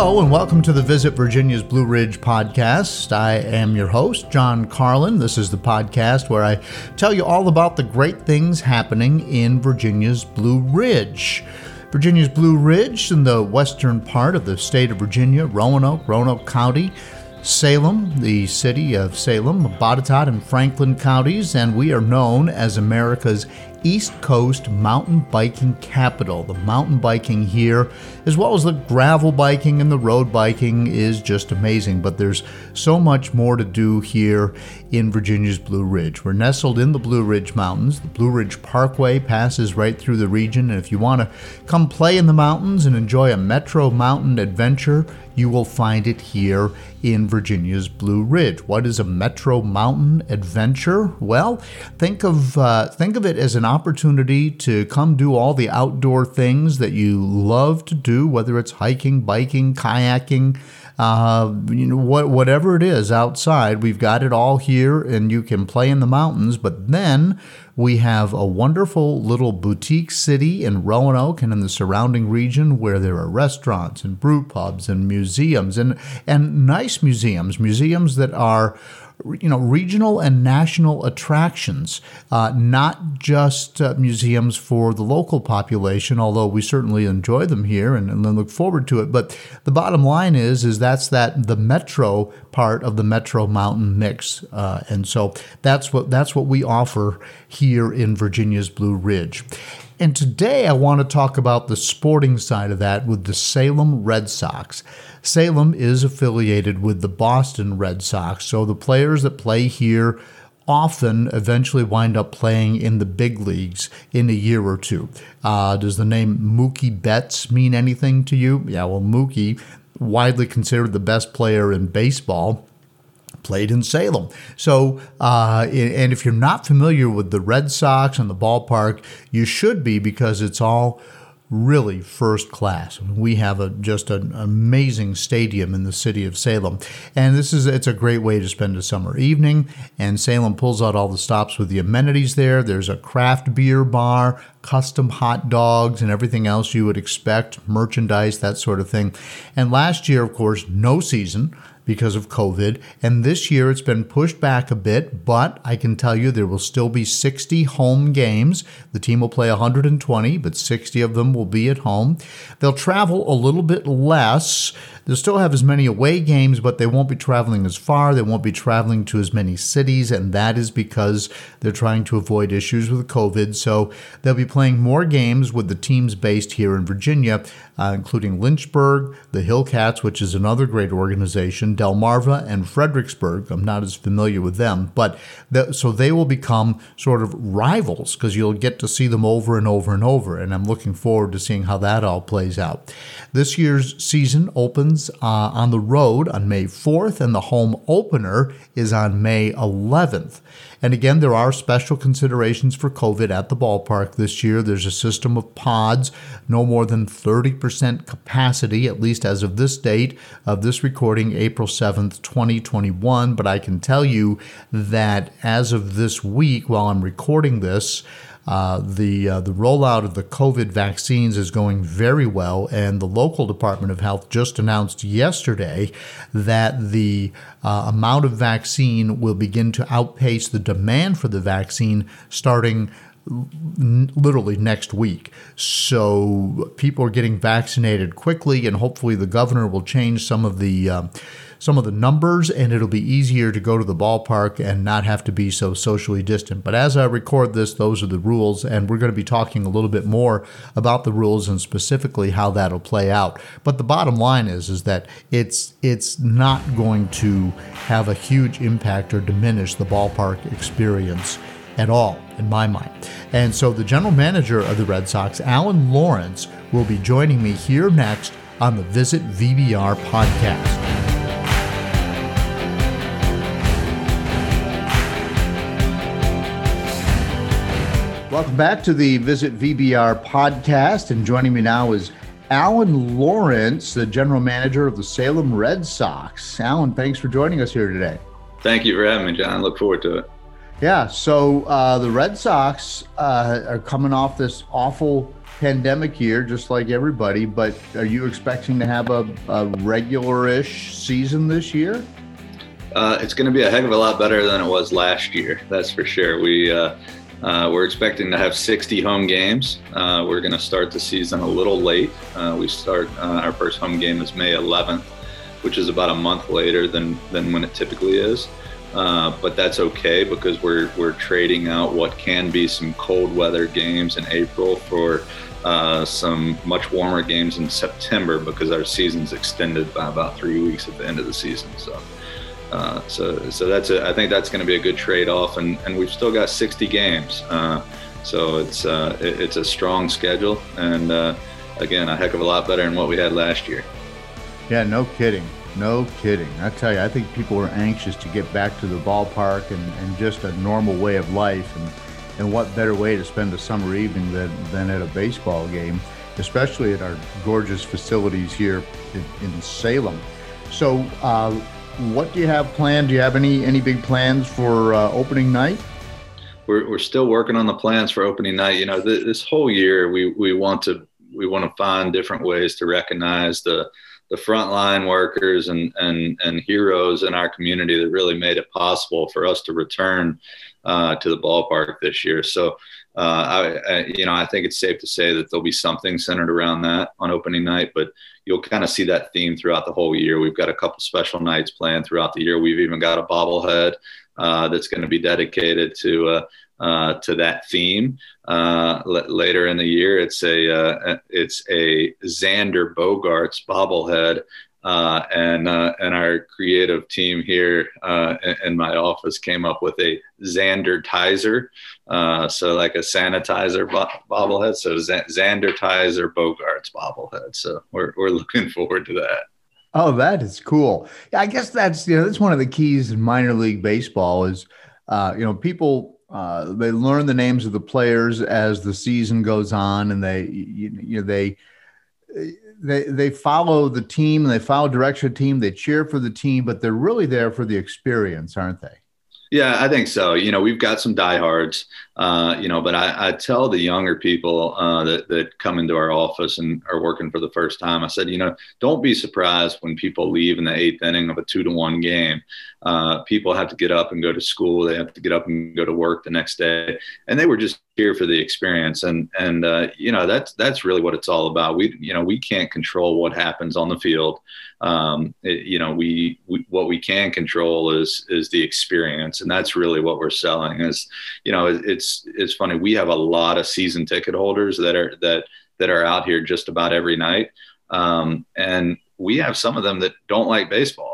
Hello, and welcome to the Visit Virginia's Blue Ridge podcast. I am your host, John Carlin. This is the podcast where I tell you all about the great things happening in Virginia's Blue Ridge. Virginia's Blue Ridge in the western part of the state of Virginia, Roanoke, Roanoke County, Salem, the city of Salem, Botetourt, and Franklin counties, and we are known as America's East Coast mountain biking capital. The mountain biking here, as well as the gravel biking and the road biking, is just amazing. But there's so much more to do here in Virginia's Blue Ridge. We're nestled in the Blue Ridge Mountains. The Blue Ridge Parkway passes right through the region, and if you want to come play in the mountains and enjoy a Metro Mountain adventure, you will find it here in Virginia's Blue Ridge. What is a Metro Mountain adventure? Well, think of uh, think of it as an opportunity to come do all the outdoor things that you love to do, whether it's hiking, biking, kayaking, uh, you know, what, whatever it is outside, we've got it all here, and you can play in the mountains. But then we have a wonderful little boutique city in Roanoke and in the surrounding region where there are restaurants and brew pubs and museums and and nice museums, museums that are you know regional and national attractions, uh, not just uh, museums for the local population. Although we certainly enjoy them here and, and look forward to it. But the bottom line is is that's that the metro part of the Metro Mountain mix, uh, and so that's what that's what we offer here in Virginia's Blue Ridge. And today I want to talk about the sporting side of that with the Salem Red Sox. Salem is affiliated with the Boston Red Sox, so the players that play here often eventually wind up playing in the big leagues in a year or two. Uh, does the name Mookie Betts mean anything to you? Yeah, well, Mookie, widely considered the best player in baseball, played in Salem. So, uh, and if you're not familiar with the Red Sox and the ballpark, you should be because it's all really first class. We have a just an amazing stadium in the city of Salem, and this is it's a great way to spend a summer evening. And Salem pulls out all the stops with the amenities there. There's a craft beer bar, custom hot dogs, and everything else you would expect, merchandise, that sort of thing. And last year, of course, no season because of COVID. And this year it's been pushed back a bit, but I can tell you there will still be 60 home games. The team will play 120, but 60 of them will be at home. They'll travel a little bit less They'll still have as many away games, but they won't be traveling as far. They won't be traveling to as many cities, and that is because they're trying to avoid issues with COVID. So they'll be playing more games with the teams based here in Virginia, uh, including Lynchburg, the Hillcats, which is another great organization, Delmarva, and Fredericksburg. I'm not as familiar with them, but so they will become sort of rivals because you'll get to see them over and over and over. And I'm looking forward to seeing how that all plays out. This year's season opens uh, on the road on May 4th, and the home opener is on May 11th. And again, there are special considerations for COVID at the ballpark this year. There's a system of pods, no more than 30% capacity, at least as of this date of this recording, April 7th, 2021. But I can tell you that as of this week, while I'm recording this, uh, the uh, the rollout of the COVID vaccines is going very well, and the local Department of Health just announced yesterday that the uh, amount of vaccine will begin to outpace the demand for the vaccine starting literally next week. So people are getting vaccinated quickly, and hopefully the governor will change some of the uh, some of the numbers, and it'll be easier to go to the ballpark and not have to be so socially distant. But as I record this, those are the rules, and we're going to be talking a little bit more about the rules and specifically how that'll play out. But the bottom line is, is that it's it's not going to have a huge impact or diminish the ballpark experience at all, in my mind. And so the general manager of the Red Sox, Alan Lawrence, will be joining me here next on the Visit VBR podcast. Welcome back to the Visit VBR podcast. And joining me now is Alan Lawrence, the general manager of the Salem Red Sox. Alan, thanks for joining us here today. Thank you for having me, John. Look forward to it. Yeah. So uh, the Red Sox uh, are coming off this awful pandemic year, just like everybody. But are you expecting to have a, a regular-ish season this year? Uh, it's going to be a heck of a lot better than it was last year. That's for sure. We uh, uh, we're expecting to have 60 home games. Uh, we're going to start the season a little late. We start our first home game is May 11th, which is about a month later than than when it typically is. Uh, but that's okay because we're we're trading out what can be some cold weather games in April for uh, some much warmer games in September because our season's extended by about three weeks at the end of the season. So. Uh, so, so that's a, I think that's going to be a good trade-off, and, and we've still got 60 games. Uh, so it's uh, it, it's a strong schedule, and uh, again, a heck of a lot better than what we had last year. Yeah, no kidding, no kidding. I tell you, I think people are anxious to get back to the ballpark and, and just a normal way of life, and and what better way to spend a summer evening than than at a baseball game, especially at our gorgeous facilities here in, in Salem. So uh, what do you have planned? Do you have any any big plans for uh, opening night? We're, we're still working on the plans for opening night. You know, th- this whole year we we want to we want to find different ways to recognize the the frontline workers and and and heroes in our community that really made it possible for us to return uh, to the ballpark this year. So. Uh, I, I, you know, I think it's safe to say that there'll be something centered around that on opening night, but you'll kind of see that theme throughout the whole year. We've got a couple special nights planned throughout the year. We've even got a bobblehead uh, that's going to be dedicated to uh, to that theme. Uh, l- later in the year, it's a uh, it's a Xander Bogaerts bobblehead uh, and uh, and our creative team here uh, in, in, my office came up with a Xander Tizer, so like a sanitizer bo- bobblehead. So Z- Xander Tizer Bogaerts bobblehead. So we're we're looking forward to that. Oh, that is cool. I guess that's you know that's one of the keys in minor league baseball is you know people uh, they learn the names of the players as the season goes on, and they you, you know they they they follow the team and they follow direction of the team. They cheer for the team, but they're really there for the experience, aren't they? Yeah, I think so. You know, we've got some diehards, uh, you know, but I, I tell the younger people uh, that, that come into our office and are working for the first time, I said, you know, don't be surprised when people leave in the eighth inning of a two to one game. Uh, people have to get up and go to school. They have to get up and go to work the next day. And they were just here for the experience. And, and, uh, you know, that's, that's really what it's all about. We, you know, we can't control what happens on the field um, it, you know, we, we, what we can control is is the experience, and that's really what we're selling. Is you know, it, it's it's funny. We have a lot of season ticket holders that are that that are out here just about every night, um, and we have some of them that don't like baseball.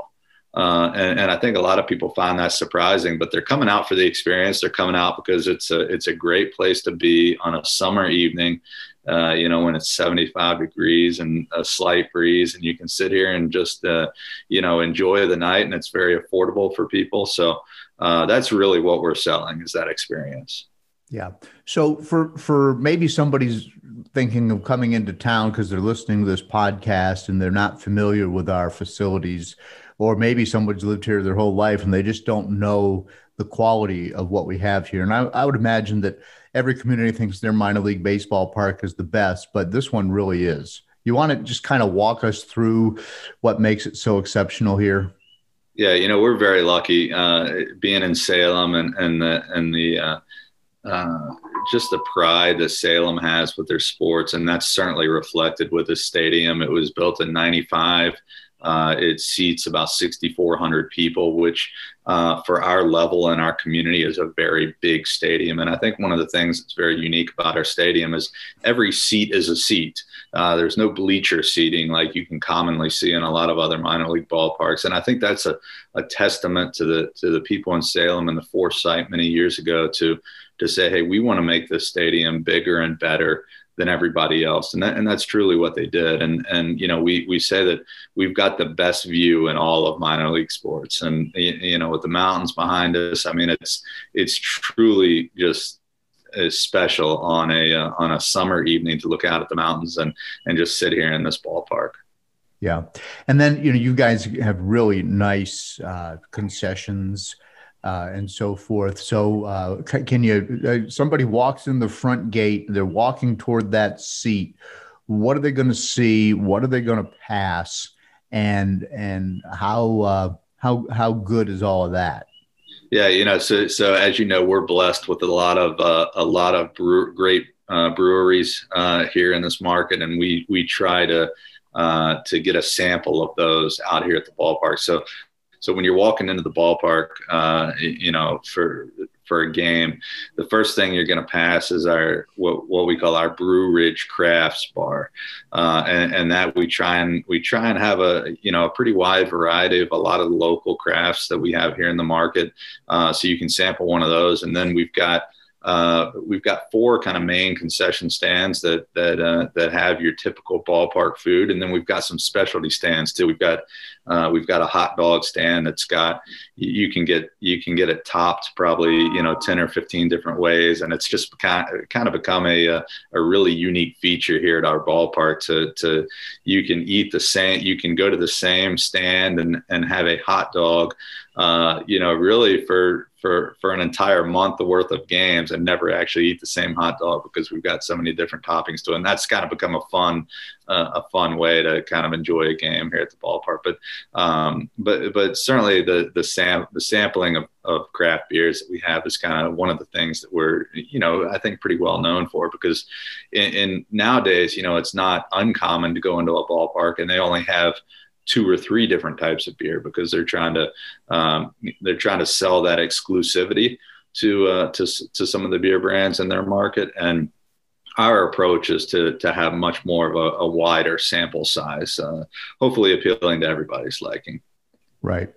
Uh, and, and, I think a lot of people find that surprising, but they're coming out for the experience. They're coming out because it's a it's a great place to be on a summer evening uh, you know, when it's 75 degrees and a slight breeze, and you can sit here and just, uh, you know, enjoy the night, and it's very affordable for people. So uh, that's really what we're selling is that experience. Yeah. So for for maybe somebody's thinking of coming into town because they're listening to this podcast and they're not familiar with our facilities, or maybe somebody's lived here their whole life and they just don't know the quality of what we have here. And I, I would imagine that every community thinks their minor league baseball park is the best, but this one really is. You want to just kind of walk us through what makes it so exceptional here? Yeah, you know we're very lucky uh, being in Salem and and the and the uh, uh, just the pride that Salem has with their sports, and that's certainly reflected with the stadium. It was built in '95. Uh, it seats about 6,400 people, which uh, for our level and our community is a very big stadium. And I think one of the things that's very unique about our stadium is every seat is a seat. Uh, there's no bleacher seating like you can commonly see in a lot of other minor league ballparks. And I think that's a, a testament to the to the people in Salem and the foresight many years ago to to say, hey, we want to make this stadium bigger and better than everybody else. And that, and that's truly what they did. And and you know we we say that we've got the best view in all of minor league sports. And you know with the mountains behind us i mean it's it's truly just is special on a uh, on a summer evening to look out at the mountains and and just sit here in this ballpark. Yeah. And then you know you guys have really nice uh, concessions uh, and so forth. So, uh, can you? Uh, somebody walks in the front gate. They're walking toward that seat. What are they going to see? What are they going to pass? And and how uh, how how good is all of that? Yeah, you know, so so as you know, we're blessed with a lot of uh, a lot of brew- great uh, breweries here in this market, and we we try to to get a sample of those out here at the ballpark. So so when you're walking into the ballpark, uh, you know, for for a game, the first thing you're going to pass is our what, what we call our Brew Ridge Crafts Bar, uh, and, and, that we try and we try and have a you know a pretty wide variety of a lot of local crafts that we have here in the market, uh, so you can sample one of those, and then we've got uh, we've got four kind of main concession stands that that uh, that have your typical ballpark food, and then we've got some specialty stands too. We've got uh, we've got a hot dog stand that's got you can get you can get it topped probably you know ten or fifteen different ways, and it's just kind of, kind of become a, a, a really unique feature here at our ballpark. To to you can eat the same, you can go to the same stand and and have a hot dog, uh, you know, really for for for an entire month worth of games and never actually eat the same hot dog because we've got so many different toppings to it. And that's kind of become a fun uh, a fun way to kind of enjoy a game here at the ballpark. But um, but but certainly the the sam the sampling of, of craft beers that we have is kind of one of the things that we're you know I think pretty well known for because in, in nowadays you know it's not uncommon to go into a ballpark and they only have two or three different types of beer because they're trying to um, they're trying to sell that exclusivity to uh, to to some of the beer brands in their market. And our approach is to to have much more of a, a wider sample size uh, hopefully appealing to everybody's liking. Right.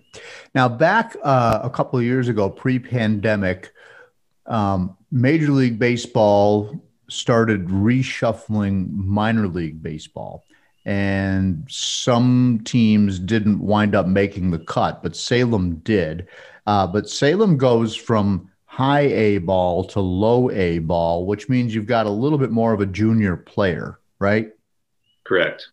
Now back uh, a couple of years ago pre-pandemic um, major league baseball started reshuffling minor league baseball and some teams didn't wind up making the cut, but Salem did. Uh, but Salem goes from high A ball to low A ball, which means you've got a little bit more of a junior player, right? Correct.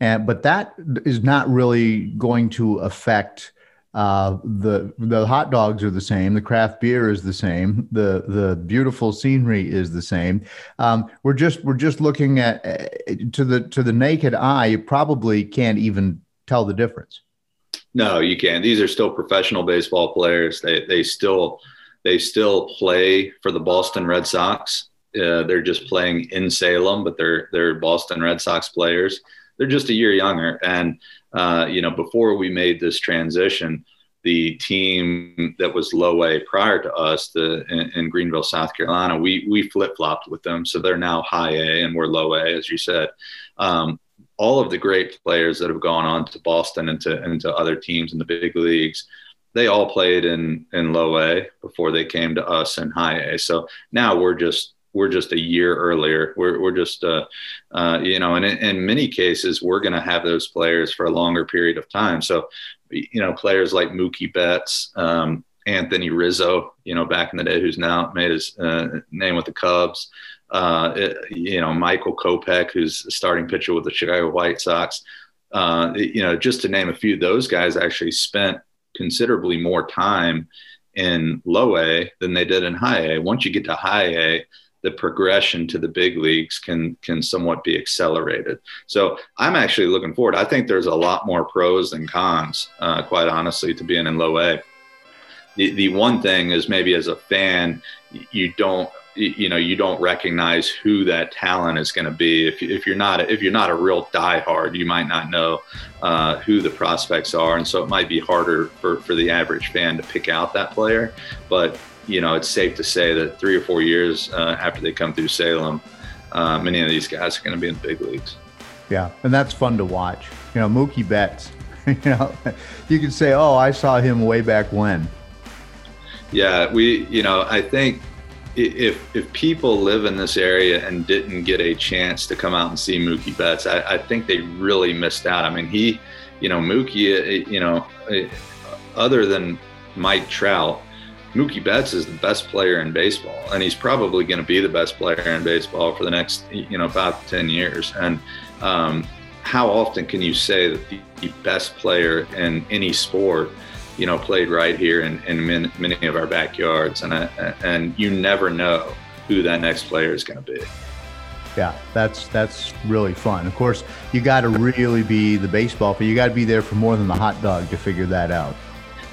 And but that is not really going to affect uh, the the hot dogs are the same. The craft beer is the same. The the beautiful scenery is the same. Um, we're just we're just looking at uh, to the to the naked eye. You probably can't even tell the difference. No, you can't. These are still professional baseball players. They they still they still play for the Boston Red Sox. Uh, they're just playing in Salem, but they're they're Boston Red Sox players. They're just a year younger, and uh, you know, before we made this transition, the team that was low A prior to us, the in, in Greenville, South Carolina, we we flip flopped with them, so they're now high A and we're low A, as you said. Um, all of the great players that have gone on to Boston and to, and to other teams in the big leagues, they all played in in low A before they came to us in high A. So now we're just we're just a year earlier. We're, we're just, uh, uh, you know, and in, in, many cases, we're going to have those players for a longer period of time. So, you know, players like Mookie Betts, um, Anthony Rizzo, you know, back in the day, who's now made his uh, name with the Cubs. Uh, you know, Michael Kopech, who's starting pitcher with the Chicago White Sox. Uh, you know, just to name a few, those guys actually spent considerably more time in low A than they did in high A. Once you get to high A, the progression to the big leagues can can somewhat be accelerated. So I'm actually looking forward. I think there's a lot more pros than cons, uh, quite honestly, to being in low A. The the one thing is maybe as a fan, you don't you know you don't recognize who that talent is going to be if, if you're not if you're not a real diehard you might not know uh, who the prospects are and so it might be harder for, for the average fan to pick out that player but you know, it's safe to say that three or four years uh, after they come through Salem, uh, many of these guys are going to be in the big leagues. Yeah, and that's fun to watch. You know, Mookie Betts. you know, you can say, "Oh, I saw him way back when." Yeah, we. You know, I think if if people live in this area and didn't get a chance to come out and see Mookie Betts, I, I think they really missed out. I mean, he, you know, Mookie, uh, you know, uh, other than Mike Trout, Mookie Betts is the best player in baseball, and he's probably going to be the best player in baseball for the next, you know, to ten years. And um, how often can you say that the best player in any sport, you know, played right here in, in many of our backyards. And, and you never know who that next player is going to be. Yeah, that's that's really fun. Of course, you got to really be the baseball, but you got to be there for more than the hot dog to figure that out.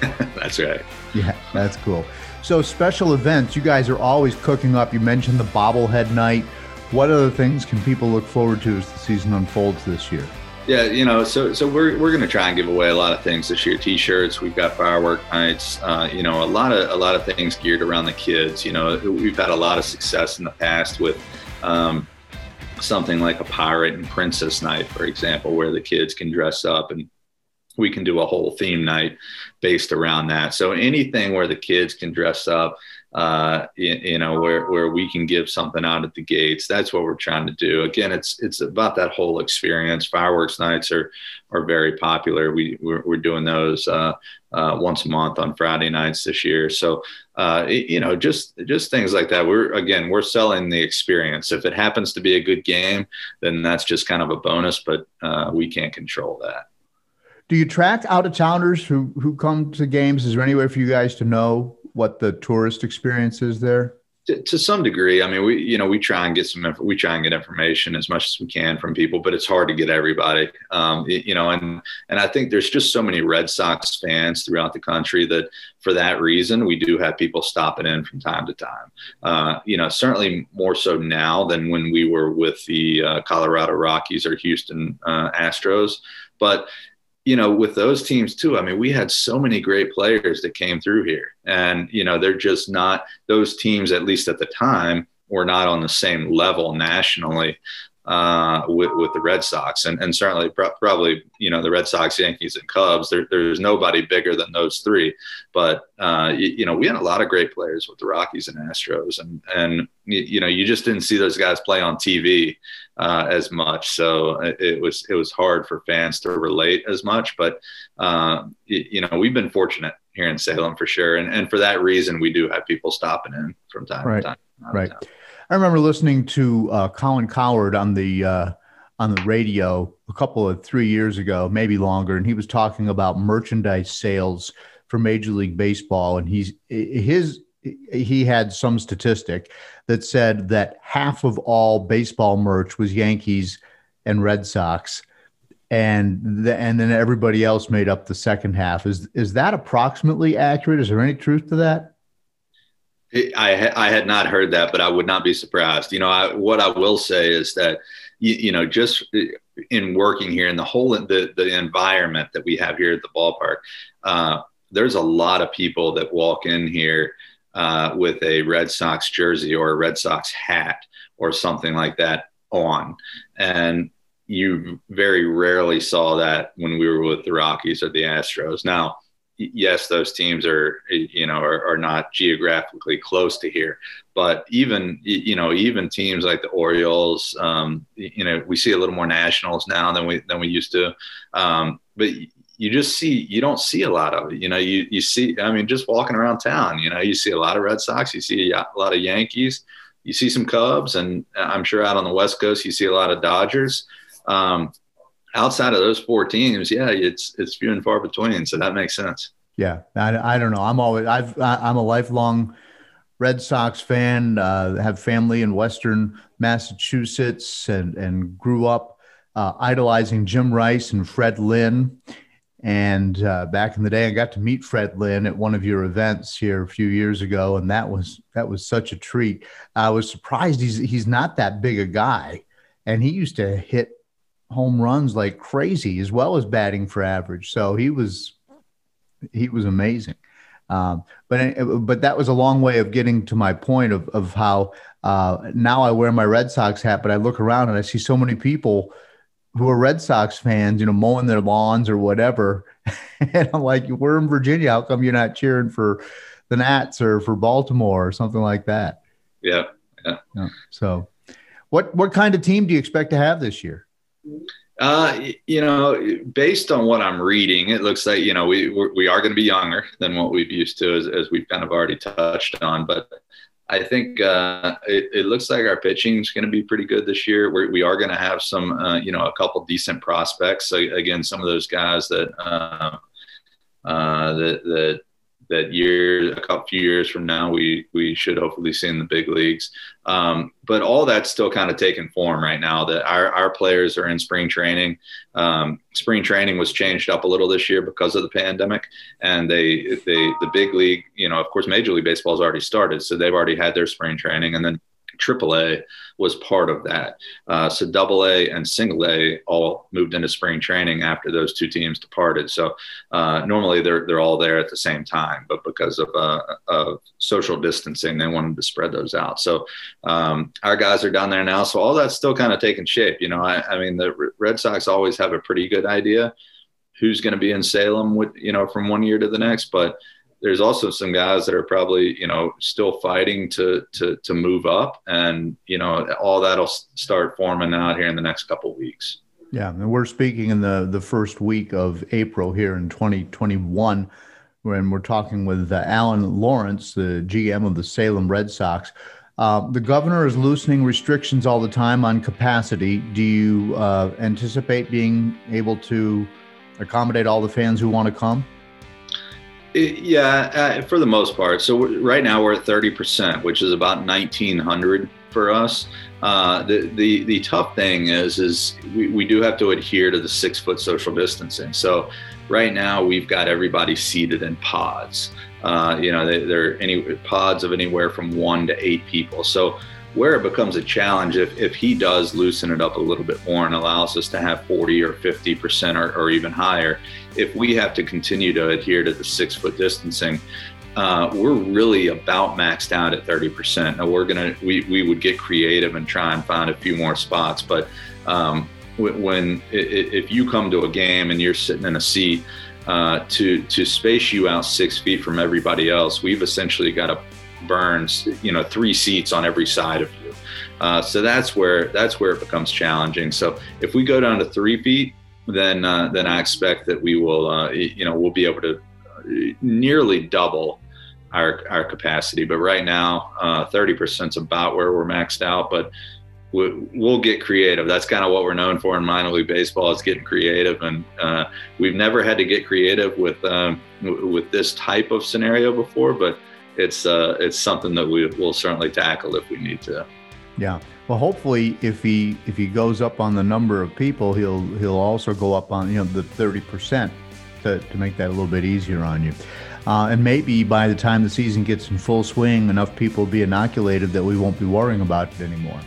that's right. Yeah, that's cool. So special events, you guys are always cooking up. You mentioned the bobblehead night. What other things can people look forward to as the season unfolds this year? Yeah, you know, so so we're we're going to try and give away a lot of things this year. T-shirts, we've got firework nights. Uh, you know, a lot of a lot of things geared around the kids. You know, we've had a lot of success in the past with. Um, something like a pirate and princess night, for example, where the kids can dress up and we can do a whole theme night based around that. So anything where the kids can dress up, uh, you, you, know, where, where we can give something out at the gates, that's what we're trying to do. Again, it's, it's about that whole experience. Fireworks nights are, are very popular. We we're, we're doing those, uh, uh, once a month on Friday nights this year. So, uh, it, you know, just just things like that. We're again, we're selling the experience. If it happens to be a good game, then that's just kind of a bonus. But uh, we can't control that. Do you track out of towners who who come to games? Is there any way for you guys to know what the tourist experience is there? To, to, some degree, I mean, we you know we try and get some we try and get information as much as we can from people, but it's hard to get everybody. Um, you know, and and I think there's just so many Red Sox fans throughout the country that for that reason we do have people stopping in from time to time. Uh, you know, certainly more so now than when we were with the uh, Colorado Rockies or Houston uh, Astros. But you know, with those teams too, I mean, we had so many great players that came through here. And, you know, they're just not, those teams, at least at the time, were not on the same level nationally uh, with, with the Red Sox. And, and certainly, pro- probably, you know, the Red Sox, Yankees, and Cubs, there, there's nobody bigger than those three. But, uh, you, you, know, we had a lot of great players with the Rockies and Astros. And, and you know, you just didn't see those guys play on TV uh, as much. So it, it, was it was hard for fans to relate as much. But, uh, you, you know, we've been fortunate here in Salem for sure. And, and for that reason, we do have people stopping in from time right. to time. Right. I remember listening to uh, Colin Cowherd on the uh, on the radio a couple of three years ago, maybe longer, and he was talking about merchandise sales for Major League Baseball, and he's his he had some statistic that said that half of all baseball merch was Yankees and Red Sox, and the, and then everybody else made up the second half. Is is that approximately accurate? Is there any truth to that? I I had not heard that, but I would not be surprised. You know, I, what I will say is that you, you, know just in working here in the whole the the environment that we have here at the ballpark, uh, there's a lot of people that walk in here uh, with a Red Sox jersey or a Red Sox hat or something like that on, and you very rarely saw that when we were with the Rockies or the Astros. Now yes, those teams are you know are, are, not geographically close to here, but even you know even teams like the Orioles, um, you know we see a little more nationals now than we than we used to, um, but you just see you don't see a lot of it. You know you you see I mean just walking around town, you know you see a lot of Red Sox, you see a lot of Yankees, you see some Cubs, and I'm sure out on the West Coast you see a lot of Dodgers. Um, outside of those four teams, yeah, it's it's few and far between. So that makes sense. Yeah, I, I don't know. I'm always I've I'm a lifelong Red Sox fan. Uh, have family in Western Massachusetts and and grew up uh, idolizing Jim Rice and Fred Lynn. And uh, back in the day, I got to meet Fred Lynn at one of your events here a few years ago, and that was that was such a treat. I was surprised he's he's not that big a guy, and he used to hit home runs like crazy as well as batting for average. So he was he was amazing. Um, but but that was a long way of getting to my point of of how uh, now I wear my Red Sox hat, but I look around and I see so many people who are Red Sox fans, you know, mowing their lawns or whatever, and I'm like, we're in Virginia. How come you're not cheering for the Nats or for Baltimore or something like that? Yeah, yeah. yeah. So, what what kind of team do you expect to have this year? Uh, you know, based on what I'm reading, it looks like you know we we are going to be younger than what we've used to, as, as we've kind of already touched on. But I think uh, it, it, looks like our pitching is going to be pretty good this year. We're, we are going to have some, uh, you know, a couple decent prospects. So again, some of those guys that uh, uh, that that that year, a couple few years from now, we we should hopefully see in the big leagues. Um, but all that's still kind of taking form right now. That our our players are in spring training. Um, spring training was changed up a little this year because of the pandemic, and they they the big league, you know, of course, Major League Baseball has already started, so they've already had their spring training, and then AAA was part of that. Uh, so Double A and Single A all moved into spring training after those two teams departed. So uh, normally they're they're all there at the same time, but because of, uh, of social distancing, they wanted to spread those out. So um, our guys are down there now. So all that's still kind of taking shape. You know, I, I mean, the Red Sox always have a pretty good idea who's going to be in Salem with you know from one year to the next, but there's also some guys that are probably you know still fighting to to to move up, and you know all that'll start forming out here in the next couple weeks. Yeah, and we're speaking in the the first week of April here in 2021, when we're talking with uh, Alan Lawrence, the GM of the Salem Red Sox. Uh, the governor is loosening restrictions all the time on capacity. Do you uh, anticipate being able to accommodate all the fans who want to come? Yeah, uh, for the most part. So right now we're at 30%, which is about 1900 for us. Uh, the, the the tough thing is is we, we do have to adhere to the six foot social distancing. So right now we've got everybody seated in pods. Uh, you know, they, they're any pods of anywhere from one to eight people. So where it becomes a challenge if, if he does loosen it up a little bit more and allows us to have 40 or 50 percent or, or even higher if we have to continue to adhere to the six foot distancing uh, we're really about maxed out at 30 percent. Now we're gonna we, we would get creative and try and find a few more spots but um, when if you come to a game and you're sitting in a seat uh, to to space you out six feet from everybody else we've essentially got to burns, you know, three seats on every side of you. Uh, so that's where that's where it becomes challenging. So if we go down to three feet, then uh, then I expect that we will, uh, you know, we'll be able to uh, nearly double our our capacity. But right now, uh, thirty percent is about where we're maxed out. But we'll get creative. That's kind of what we're known for in minor league baseball is getting creative, and uh, we've never had to get creative with um, with this type of scenario before. But it's uh, it's something that we will certainly tackle if we need to. Yeah. Well, hopefully, if he if he goes up on the number of people, he'll he'll also go up on you know the thirty percent to to make that a little bit easier on you. Uh, and maybe by the time the season gets in full swing, enough people will be inoculated that we won't be worrying about it anymore.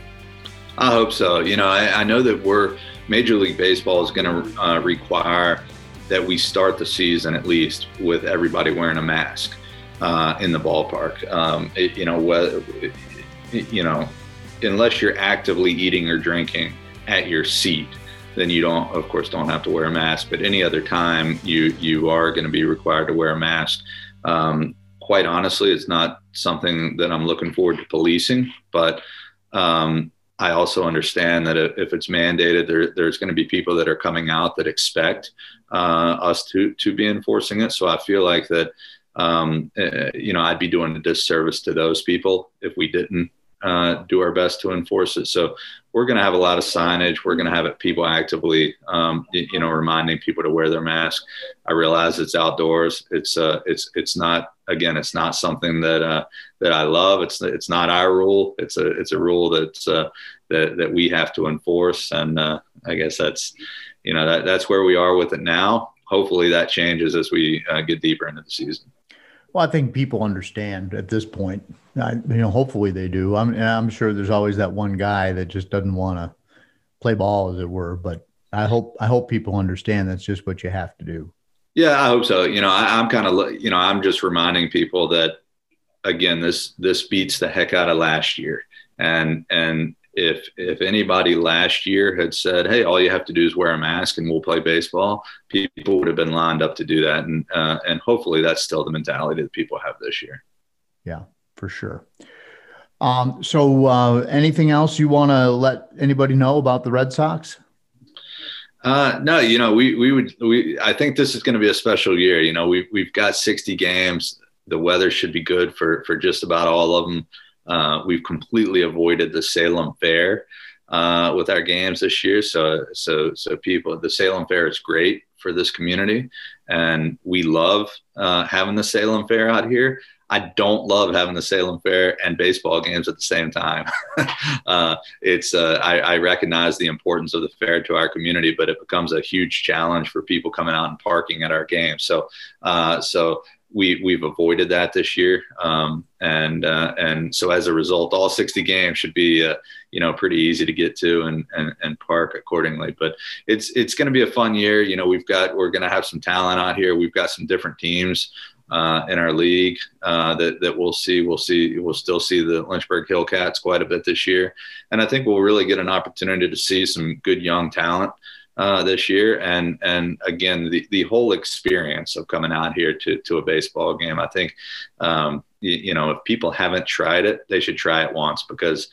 I hope so. You know, I, I know that we're Major League Baseball is going to uh, require that we start the season at least with everybody wearing a mask uh, in the ballpark. Um, it, you know, whether, you know, unless you're actively eating or drinking at your seat, then you don't, of course, don't have to wear a mask. But any other time, you you are going to be required to wear a mask. Um, quite honestly, it's not something that I'm looking forward to policing, but um, I also understand that if it's mandated, there, there's going to be people that are coming out that expect uh, us to to be enforcing it. So I feel like that um, uh, you know, I'd be doing a disservice to those people if we didn't uh, do our best to enforce it. So we're going to have a lot of signage. We're going to have it, people actively, um, you know, reminding people to wear their mask. I realize it's outdoors. It's uh, it's it's not again. It's not something that uh, that I love. It's it's not our rule. It's a it's a rule that's uh, that that we have to enforce. And uh, I guess that's you know that that's where we are with it now. Hopefully that changes as we uh, get deeper into the season. Well, I think people understand at this point. I, you know, hopefully they do. I'm, I'm sure there's always that one guy that just doesn't want to play ball, as it were. But I hope I hope people understand that's just what you have to do. Yeah, I hope so. You know, I, I'm kind of you know I'm just reminding people that again this this beats the heck out of last year, and and if if anybody last year had said, "Hey, all you have to do is wear a mask and we'll play baseball," people would have been lined up to do that, and uh, and hopefully that's still the mentality that people have this year. Yeah, for sure. Um, so, uh, anything else you want to let anybody know about the Red Sox? Uh, no, you know, we we would we. I think this is going to be a special year. You know, we we've got 60 games. The weather should be good for for just about all of them. Uh, we've completely avoided the Salem Fair uh, with our games this year. So, so, so people, the Salem Fair is great for this community, and we love uh, having the Salem Fair out here. I don't love having the Salem Fair and baseball games at the same time. uh, it's uh, I, I, recognize the importance of the fair to our community, but it becomes a huge challenge for people coming out and parking at our games. So uh, so we we've avoided that this year, um, and uh, and so as a result, all 60 games should be uh, you know pretty easy to get to and, and and park accordingly. But it's it's going to be a fun year. You know, we've got we're going to have some talent out here. We've got some different teams. Uh, in our league uh, that, that we'll see. We'll see. We'll still see the Lynchburg Hillcats quite a bit this year, and I think we'll really get an opportunity to see some good young talent uh, this year. And and again, the, the whole experience of coming out here to, to a baseball game, I think, um, you, you know, if people haven't tried it, they should try it once because,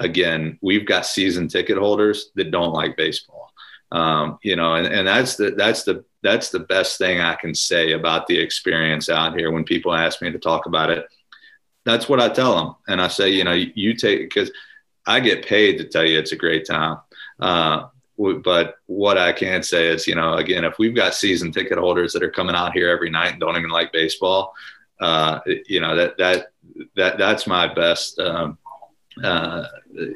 again, we've got season ticket holders that don't like baseball. Um, you know, and, and that's the that's the that's the best thing I can say about the experience out here. When people ask me to talk about it, that's what I tell them, and I say, you know, you, you take because I get paid to tell you it's a great time. Uh, but what I can say is, you know, again, if we've got season ticket holders that are coming out here every night and don't even like baseball, uh, you know, that, that, that, that's my best, um, uh,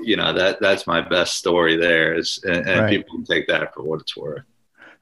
you know, that, that's my best story there is, and, and right. people can take that for what it's worth.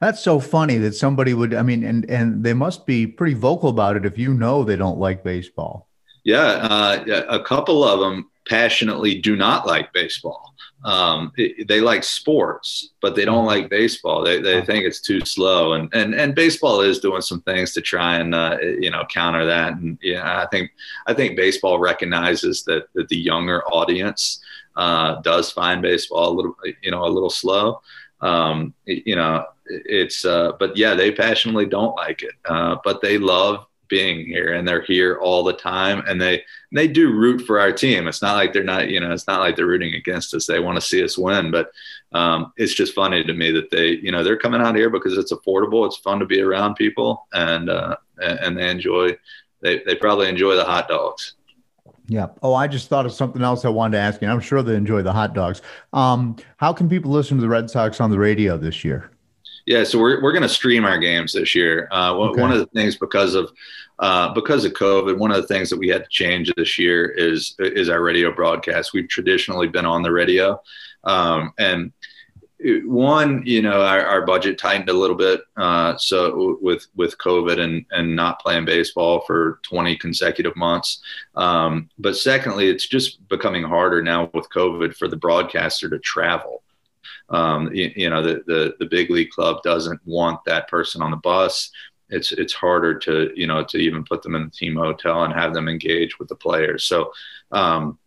That's so funny that somebody would, I mean, and, and they must be pretty vocal about it if you know they don't like baseball. Yeah. Uh, a couple of them passionately do not like baseball um, it, they like sports, but they don't like baseball. They, they think it's too slow, and, and and baseball is doing some things to try and uh, you know counter that. And yeah, I think I think baseball recognizes that that the younger audience uh, does find baseball a little you know a little slow. Um, you know, it's uh, but yeah, they passionately don't like it, uh, but they love being here and they're here all the time and they they do root for our team it's not like they're not you know it's not like they're rooting against us they want to see us win but um, it's just funny to me that they you know they're coming out here because it's affordable it's fun to be around people and uh, and they enjoy they, they probably enjoy the hot dogs yeah. Oh, I just thought of something else I wanted to ask you. I'm sure they enjoy the hot dogs. Um, how can people listen to the Red Sox on the radio this year? Yeah, so we're, we're going to stream our games this year. Uh, okay. One of the things because of uh, because of COVID, one of the things that we had to change this year is is our radio broadcast. We've traditionally been on the radio, um, and one, you know, our, our, budget tightened a little bit. Uh, so with with COVID and and not playing baseball for 20 consecutive months. Um, but secondly, it's just becoming harder now with COVID for the broadcaster to travel. Um, you, you, know, the, the, the big league club doesn't want that person on the bus. It's, it's harder to, you know, to even put them in the team hotel and have them engage with the players. So, um,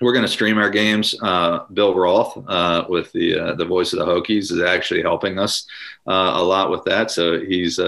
we're going to stream our games. Uh, Bill Roth, uh, with the uh, the voice of the Hokies, is actually helping us uh, a lot with that. So he's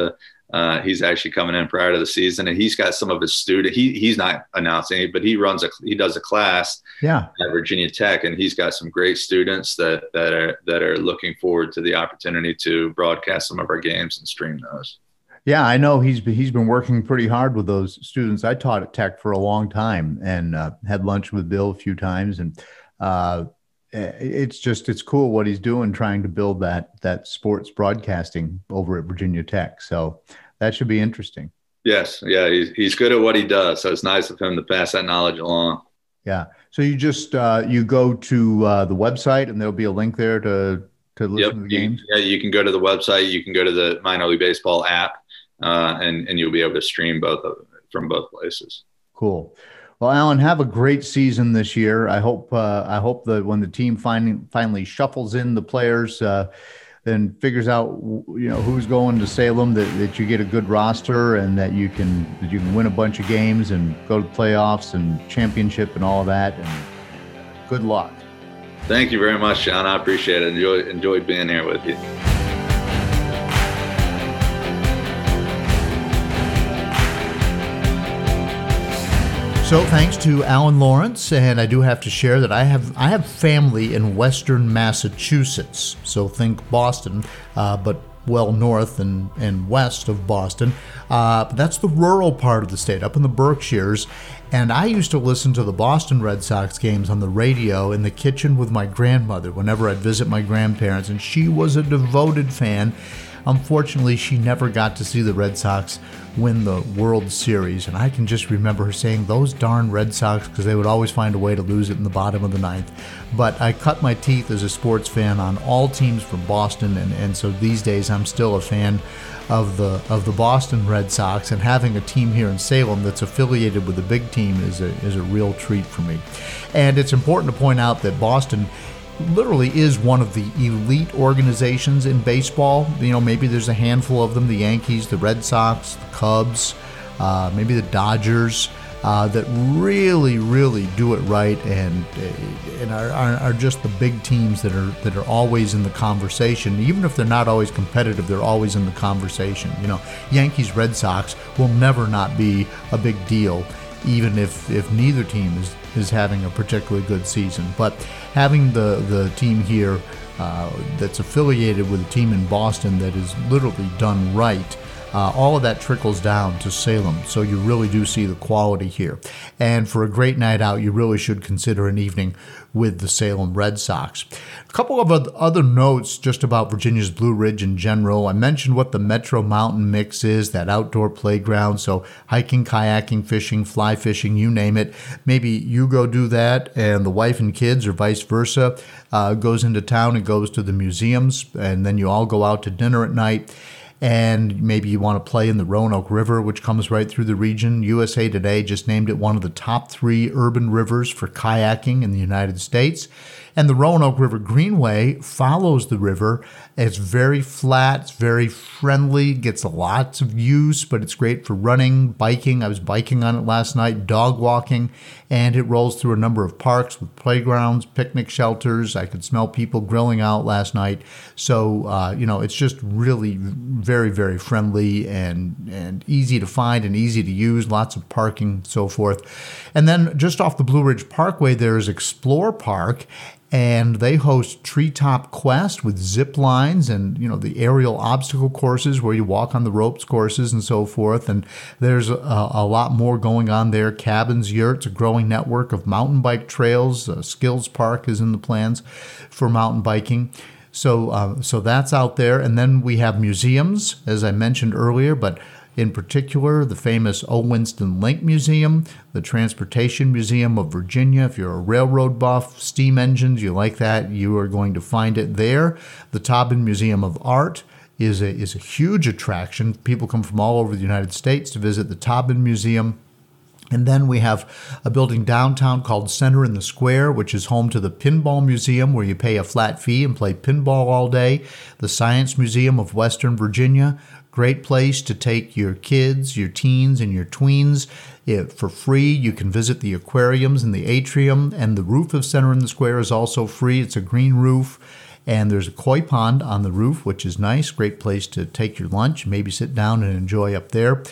uh, he's actually coming in prior to the season, and he's got some of his student. He he's not announcing it, but he runs a he does a class yeah. at Virginia Tech, and he's got some great students that that are that are looking forward to the opportunity to broadcast some of our games and stream those. Yeah, I know he's he's been working pretty hard with those students. I taught at Tech for a long time and uh, had lunch with Bill a few times, and uh, it's just it's cool what he's doing, trying to build that that sports broadcasting over at Virginia Tech. So that should be interesting. Yes, yeah, he's, he's good at what he does. So it's nice of him to pass that knowledge along. Yeah. So you just uh, you go to uh, the website, and there'll be a link there to to listen yep. to the games. You, yeah, you can go to the website. You can go to the minor league baseball app, uh, and and you'll be able to stream both of, from both places. Cool. Well, Alan, have a great season this year. I hope uh, I hope that when the team finally finally shuffles in the players uh, then figures out you know who's going to Salem that, that you get a good roster and that you can that you can win a bunch of games and go to playoffs and championship and all of that and good luck. Thank you very much, John. I appreciate it. Enjoy enjoyed being here with you. So thanks to Alan Lawrence, and I do have to share that I have I have family in Western Massachusetts. So think Boston, uh, but well north and, and west of Boston. Uh, that's the rural part of the state, up in the Berkshires. And I used to listen to the Boston Red Sox games on the radio in the kitchen with my grandmother whenever I'd visit my grandparents, and she was a devoted fan. Unfortunately, she never got to see the Red Sox win the World Series. And I can just remember her saying, Those darn Red Sox, because they would always find a way to lose it in the bottom of the ninth. But I cut my teeth as a sports fan on all teams from Boston. And, and so these days, I'm still a fan of the of the Boston Red Sox, and having a team here in Salem that's affiliated with a big team is a is a real treat for me. And it's important to point out that Boston literally is one of the elite organizations in baseball. You know, maybe there's a handful of them: the Yankees, the Red Sox, the Cubs, uh, maybe the Dodgers uh, that really, really do it right and uh, and are, are, are, just the big teams that are that are always in the conversation. Even if they're not always competitive, they're always in the conversation. You know, Yankees, Red Sox will never not be a big deal, even if if neither team is is having a particularly good season. But having the the team here. Uh, that's affiliated with a team in Boston that is literally done right uh, all of that trickles down to Salem, so you really do see the quality here. And for a great night out, you really should consider an evening with the Salem Red Sox. A couple of other notes just about Virginia's Blue Ridge in general. I mentioned what the Metro Mountain Mix is, that outdoor playground. So hiking, kayaking, fishing, fly fishing, you name it. Maybe you go do that, and the wife and kids, or vice versa, uh, goes into town and goes to the museums, and then you all go out to dinner at night and maybe you want to play in the Roanoke River, which comes right through the region. USA Today just named it one of the top three urban rivers for kayaking in the United States. And the Roanoke River Greenway follows the river. It's very flat, it's very friendly, gets lots of use, but it's great for running, biking. I was biking on it last night, dog walking, and it rolls through a number of parks with playgrounds, picnic shelters. I could smell people grilling out last night. So, uh, you know, it's just really very, very friendly and, and easy to find and easy to use, lots of parking, so forth. And then just off the Blue Ridge Parkway, there's Explore Park and they host Treetop Quest with zip lines and you know the aerial obstacle courses where you walk on the ropes courses and so forth. And there's a, a lot more going on there. Cabins, yurts, a growing network of mountain bike trails. Uh, Skills Park is in the plans for mountain biking. So, uh, so that's out there, and then we have museums, as I mentioned earlier, but in particular, the famous O. Winston Link Museum, the Transportation Museum of Virginia. If you're a railroad buff, steam engines, you like that, you are going to find it there. The Taubman Museum of Art is a, is a huge attraction. People come from all over the United States to visit the Taubman Museum. And then we have a building downtown called Center in the Square, which is home to the Pinball Museum, where you pay a flat fee and play pinball all day. The Science Museum of Western Virginia, Great place to take your kids, your teens, and your tweens. It, for free, you can visit the aquariums and the atrium, and the roof of Center in the Square is also free. It's a green roof, and there's a koi pond on the roof, which is nice. Great place to take your lunch, maybe sit down and enjoy up there.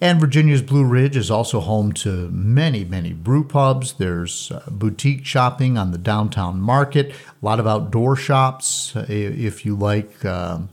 And Virginia's Blue Ridge is also home to many, many brew pubs. There's uh, boutique shopping on the downtown market, a lot of outdoor shops uh, if you like. Um,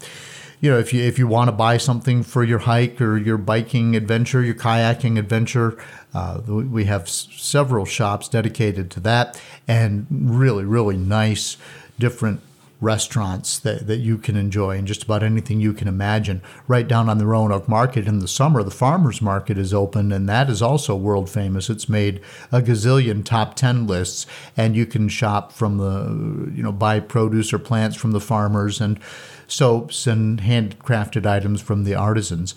you know, if you if you want to buy something for your hike or your biking adventure, your kayaking adventure, uh, we have s- several shops dedicated to that, and really, really nice, different restaurants that, that you can enjoy and just about anything you can imagine. Right down on the Roanoke Market in the summer, the farmers market is open, and that is also world famous. It's made a gazillion top 10 lists, and you can shop from the, you know, buy produce or plants from the farmers and soaps and handcrafted items from the artisans.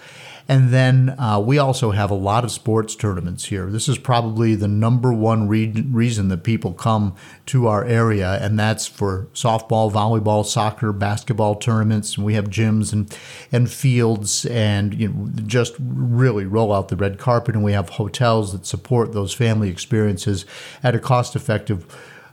And then uh, we also have a lot of sports tournaments here. This is probably the number one re- reason that people come to our area, and that's for softball, volleyball, soccer, basketball tournaments. And we have gyms and and fields, and you know, just really roll out the red carpet. And we have hotels that support those family experiences at a cost-effective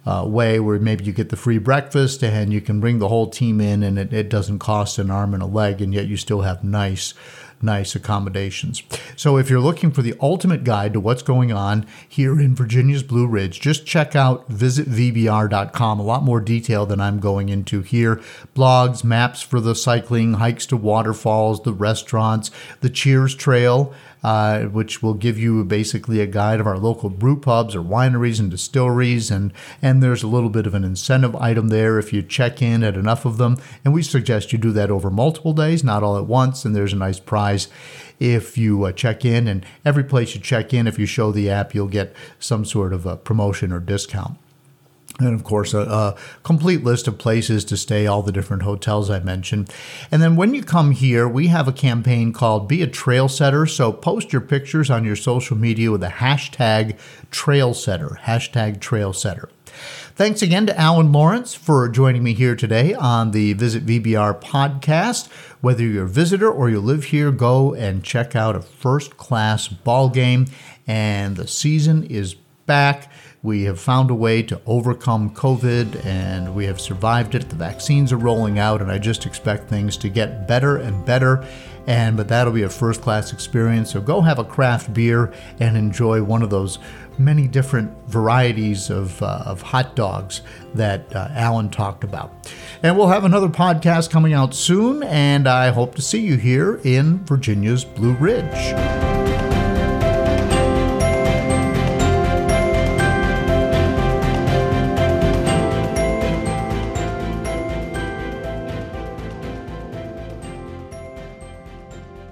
uh, way where maybe you get the free breakfast and you can bring the whole team in and it, it doesn't cost an arm and a leg and yet you still have nice nice accommodations. So if you're looking for the ultimate guide to what's going on here in Virginia's Blue Ridge, just check out visitvbr.com. A lot more detail than I'm going into here. Blogs, maps for the cycling, hikes to waterfalls, the restaurants, the Cheers Trail uh, which will give you basically a guide of our local brew pubs or wineries and distilleries. And, and there's a little bit of an incentive item there if you check in at enough of them. And we suggest you do that over multiple days, not all at once. And there's a nice prize if you uh, check in. And every place you check in, if you show the app, you'll get some sort of a promotion or discount. And of course, a, a, complete list of places to stay, all the different hotels I mentioned. And then when you come here, we have a campaign called Be a Trail Setter. So post your pictures on your social media with the hashtag Trail Setter, hashtag Trail Setter. Thanks again to Alan Lawrence for joining me here today on the Visit VBR podcast. Whether you're a visitor or you live here, go and check out a first class ball game. And the season is back. We have found a way to overcome COVID and we have survived it. The vaccines are rolling out, and I just expect things to get better and better. And but that'll be a first class experience. So go have a craft beer and enjoy one of those many different varieties of, uh, of hot dogs that uh, Alan talked about. And we'll have another podcast coming out soon, and I hope to see you here in Virginia's Blue Ridge.